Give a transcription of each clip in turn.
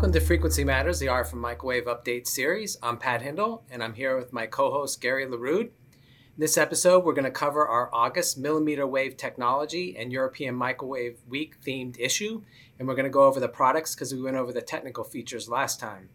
Welcome to Frequency Matters, the RF and Microwave Update series. I'm Pat Hindle, and I'm here with my co host Gary Lerude. In this episode, we're going to cover our August millimeter wave technology and European Microwave Week themed issue, and we're going to go over the products because we went over the technical features last time.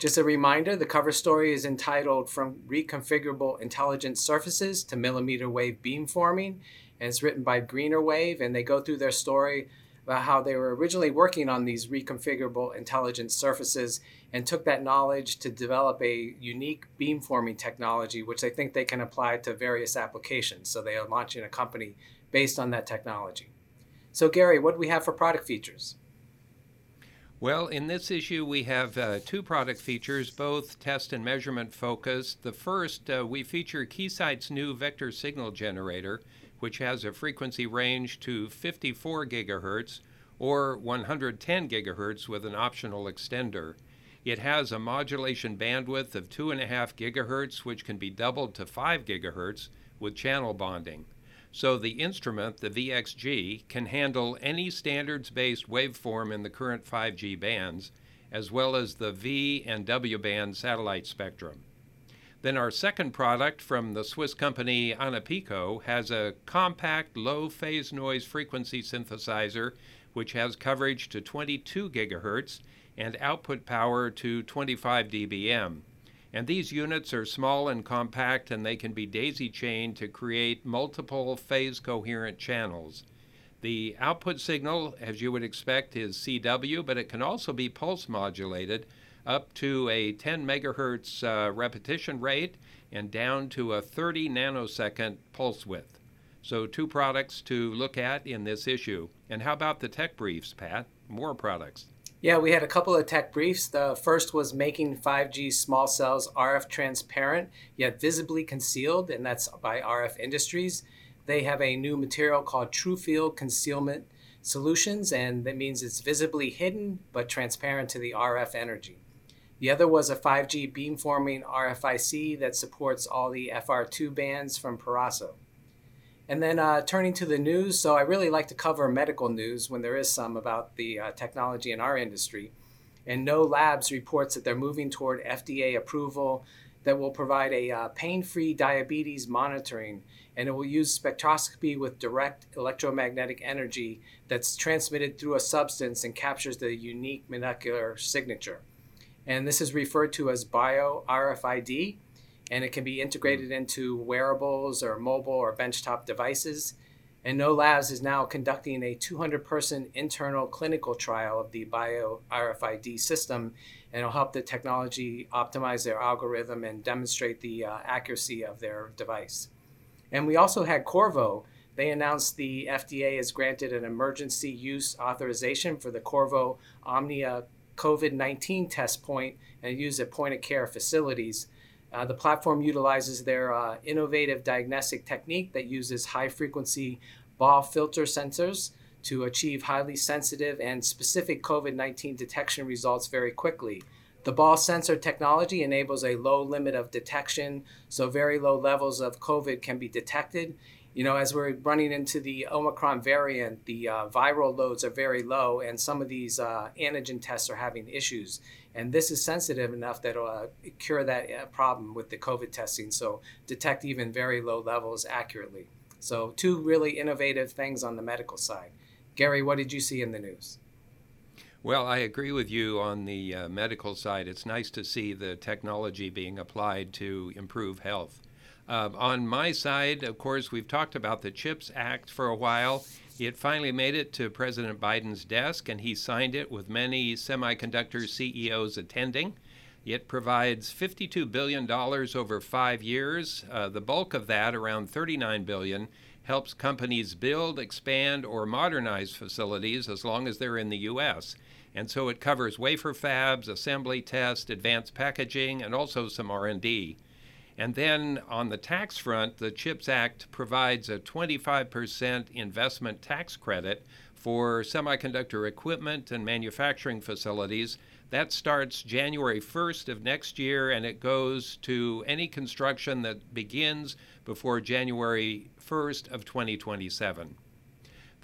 Just a reminder the cover story is entitled From Reconfigurable Intelligent Surfaces to Millimeter Wave Beamforming, and it's written by Greenerwave, and they go through their story about how they were originally working on these reconfigurable intelligent surfaces and took that knowledge to develop a unique beamforming technology, which they think they can apply to various applications. So they are launching a company based on that technology. So, Gary, what do we have for product features? Well, in this issue, we have uh, two product features, both test and measurement focused. The first, uh, we feature Keysight's new vector signal generator which has a frequency range to 54 gigahertz or 110 gigahertz with an optional extender. It has a modulation bandwidth of 2.5 gigahertz, which can be doubled to 5 gigahertz with channel bonding. So the instrument, the VXG, can handle any standards based waveform in the current 5G bands, as well as the V and W band satellite spectrum. Then our second product from the Swiss company Anapico has a compact low phase noise frequency synthesizer which has coverage to 22 gigahertz and output power to 25 dBm. And these units are small and compact and they can be daisy chained to create multiple phase coherent channels. The output signal, as you would expect, is CW, but it can also be pulse modulated up to a 10 megahertz uh, repetition rate and down to a 30 nanosecond pulse width. So, two products to look at in this issue. And how about the tech briefs, Pat? More products. Yeah, we had a couple of tech briefs. The first was making 5G small cells RF transparent yet visibly concealed, and that's by RF Industries. They have a new material called True Field Concealment Solutions, and that means it's visibly hidden but transparent to the RF energy. The other was a 5G beamforming RFIC that supports all the FR2 bands from Peraso. And then uh, turning to the news, so I really like to cover medical news when there is some about the uh, technology in our industry. And Know Labs reports that they're moving toward FDA approval that will provide a uh, pain free diabetes monitoring, and it will use spectroscopy with direct electromagnetic energy that's transmitted through a substance and captures the unique molecular signature and this is referred to as Bio RFID, and it can be integrated mm. into wearables or mobile or benchtop devices. And Know Labs is now conducting a 200 person internal clinical trial of the Bio RFID system, and it'll help the technology optimize their algorithm and demonstrate the uh, accuracy of their device. And we also had Qorvo. They announced the FDA has granted an emergency use authorization for the Qorvo Omnia COVID 19 test point and used at point of care facilities. Uh, the platform utilizes their uh, innovative diagnostic technique that uses high frequency BAW filter sensors to achieve highly sensitive and specific COVID 19 detection results very quickly. The BAW sensor technology enables a low limit of detection, so very low levels of COVID can be detected you know, as we're running into the Omicron variant, the uh, viral loads are very low, and some of these uh, antigen tests are having issues. And this is sensitive enough that it'll uh, cure that uh, problem with the COVID testing, so detect even very low levels accurately. So, two really innovative things on the medical side. Gary, what did you see in the news? Well, I agree with you on the uh, medical side. It's nice to see the technology being applied to improve health. Uh, on my side, of course, we've talked about the CHIPS Act for a while. It finally made it to President Biden's desk, and he signed it with many semiconductor CEOs attending. It provides $52 billion over five years. Uh, the bulk of that, around 39 billion, helps companies build, expand, or modernize facilities as long as they're in the U.S. And so it covers wafer fabs, assembly test, advanced packaging, and also some R&D. And then on the tax front, the CHIPS Act provides a 25% investment tax credit for semiconductor equipment and manufacturing facilities. That starts January 1st of next year and it goes to any construction that begins before January 1st of 2027.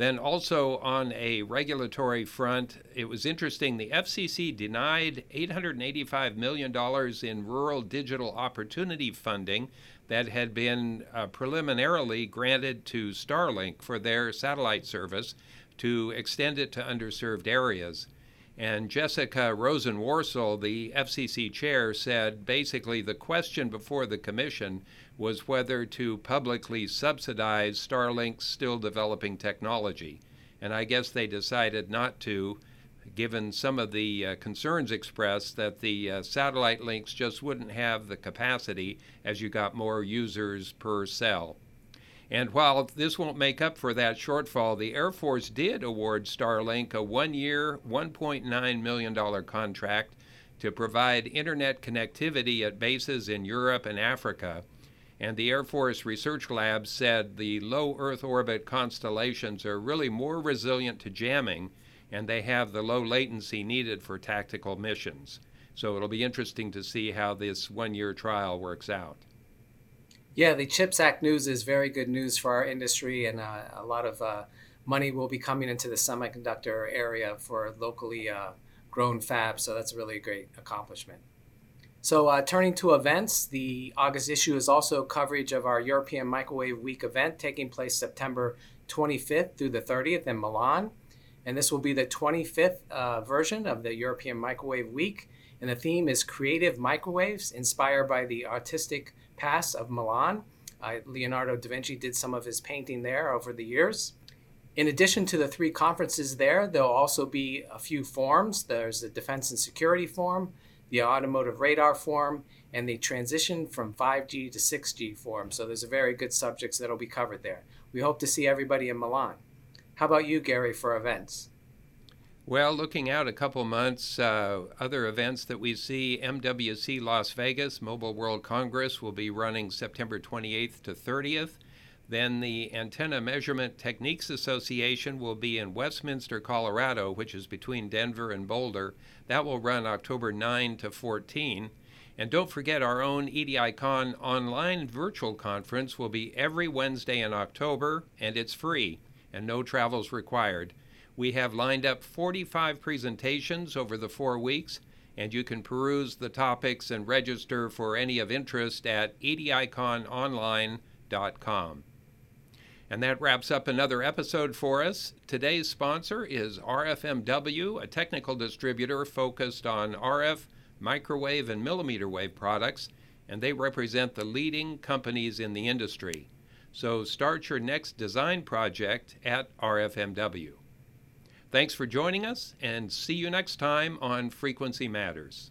Then, also on a regulatory front, it was interesting. The FCC denied $885 million in rural digital opportunity funding that had been uh, preliminarily granted to Starlink for their satellite service to extend it to underserved areas. And Jessica Rosenworcel, the FCC chair, said basically the question before the commission was whether to publicly subsidize Starlink's still developing technology. And I guess they decided not to, given some of the uh, concerns expressed that the uh, satellite links just wouldn't have the capacity as you got more users per cell. And while this won't make up for that shortfall, the Air Force did award Starlink a one year, $1.9 million contract to provide internet connectivity at bases in Europe and Africa. And the Air Force Research Lab said the low Earth orbit constellations are really more resilient to jamming and they have the low latency needed for tactical missions. So it'll be interesting to see how this one year trial works out. Yeah, the CHIPS Act news is very good news for our industry, and uh, a lot of uh, money will be coming into the semiconductor area for locally uh, grown fabs. So that's really a really great accomplishment. So, uh, turning to events, the August issue is also coverage of our European Microwave Week event taking place September 25th through the 30th in Milan. And this will be the 25th uh, version of the European Microwave Week. And the theme is Creative Microwaves, inspired by the artistic Pass of Milan. Uh, Leonardo da Vinci did some of his painting there over the years. In addition to the three conferences there, there'll also be a few forums. There's the Defense and Security Forum, the Automotive Radar Forum, and the Transition from 5G to 6G Forum. So there's a very good subjects that'll be covered there. We hope to see everybody in Milan. How about you, Gary, for events? Well, looking out a couple months, uh, other events that we see MWC Las Vegas, Mobile World Congress, will be running September 28th to 30th. Then the Antenna Measurement Techniques Association will be in Westminster, Colorado, which is between Denver and Boulder. That will run October 9 to 14. And don't forget, our own EDICon online virtual conference will be every Wednesday in October, and it's free, and no travels required. We have lined up 45 presentations over the four weeks, and you can peruse the topics and register for any of interest at edicononline.com. And that wraps up another episode for us. Today's sponsor is RFMW, a technical distributor focused on RF, microwave, and millimeter wave products, and they represent the leading companies in the industry. So start your next design project at RFMW. Thanks for joining us, and see you next time on Frequency Matters.